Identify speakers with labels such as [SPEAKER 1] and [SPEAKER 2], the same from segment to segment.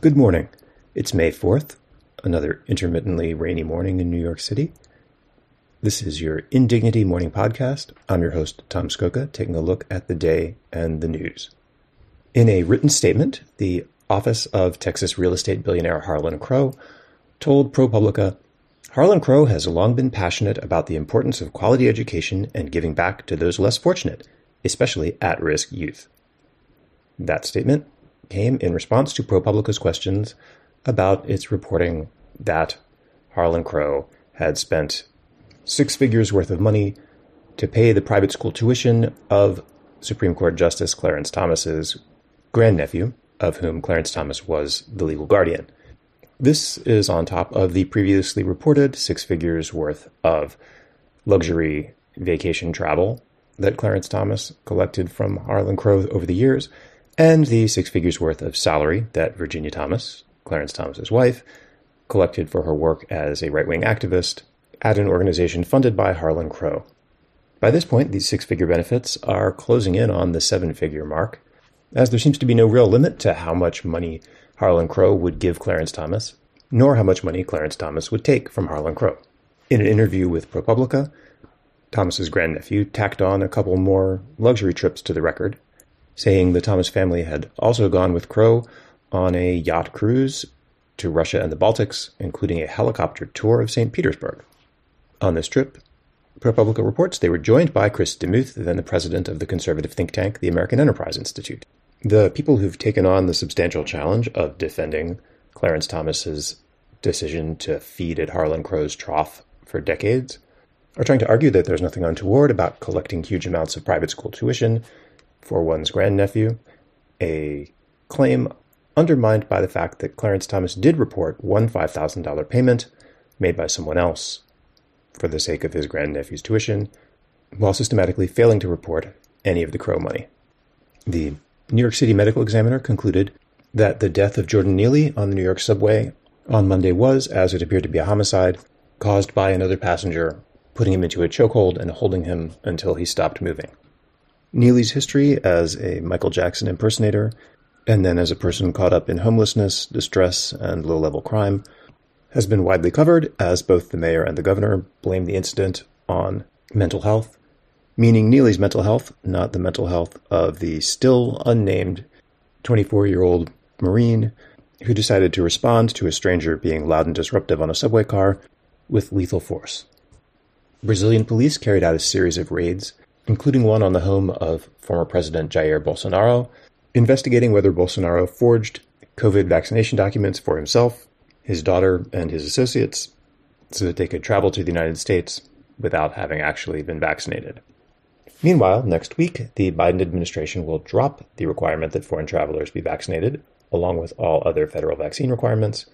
[SPEAKER 1] Good morning. It's May 4th, another intermittently rainy morning in New York City. This is your Indignity Morning Podcast. I'm your host, Tom Scocca, taking a look at the day and the news. In a written statement, the office of Texas real estate billionaire Harlan Crow told ProPublica Harlan Crow has long been passionate about the importance of quality education and giving back to those less fortunate, especially at risk youth. That statement came in response to ProPublica's questions about its reporting that Harlan Crow had spent six figures worth of money to pay the private school tuition of Supreme Court Justice Clarence Thomas's grandnephew, of whom Clarence Thomas was the legal guardian. This is on top of the previously reported six figures worth of luxury vacation travel that Clarence Thomas collected from Harlan Crow over the years, and the six figures worth of salary that Virginia Thomas, Clarence Thomas's wife, collected for her work as a right wing activist at an organization funded by Harlan Crow. By this point, these six figure benefits are closing in on the seven figure mark, as there seems to be no real limit to how much money Harlan Crow would give Clarence Thomas, nor how much money Clarence Thomas would take from Harlan Crow. In an interview with ProPublica, Thomas's grandnephew tacked on a couple more luxury trips to the record, saying the Thomas family had also gone with Crow on a yacht cruise to Russia and the Baltics, including a helicopter tour of St. Petersburg. On this trip, ProPublica reports they were joined by Chris DeMuth, then the president of the conservative think tank, the American Enterprise Institute. The people who've taken on the substantial challenge of defending Clarence Thomas's decision to feed at Harlan Crow's trough for decades are trying to argue that there's nothing untoward about collecting huge amounts of private school tuition for one's grandnephew, a claim undermined by the fact that Clarence Thomas did report one $5,000 payment made by someone else for the sake of his grandnephew's tuition, while systematically failing to report any of the Crow money. The New York City Medical Examiner concluded that the death of Jordan Neely on the New York subway on Monday was, as it appeared to be a homicide, caused by another passenger putting him into a chokehold and holding him until he stopped moving. Neely's history as a Michael Jackson impersonator, and then as a person caught up in homelessness, distress, and low level crime, has been widely covered as both the mayor and the governor blame the incident on mental health, meaning Neely's mental health, not the mental health of the still unnamed 24 year old Marine who decided to respond to a stranger being loud and disruptive on a subway car with lethal force. Brazilian police carried out a series of raids including one on the home of former President Jair Bolsonaro, investigating whether Bolsonaro forged COVID vaccination documents for himself, his daughter, and his associates so that they could travel to the United States without having actually been vaccinated. Meanwhile, next week, the Biden administration will drop the requirement that foreign travelers be vaccinated, along with all other federal vaccine requirements,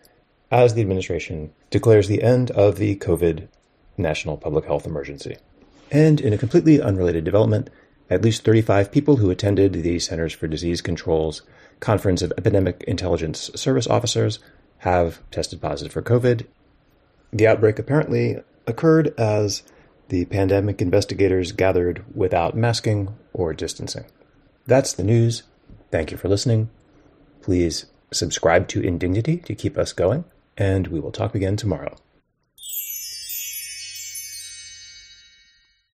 [SPEAKER 1] as the administration declares the end of the COVID national public health emergency. And in a completely unrelated development, at least 35 people who attended the Centers for Disease Control's Conference of Epidemic Intelligence Service Officers have tested positive for COVID. The outbreak apparently occurred as the pandemic investigators gathered without masking or distancing. That's the news. Thank you for listening. Please subscribe to Indignity to keep us going, and we will talk again tomorrow.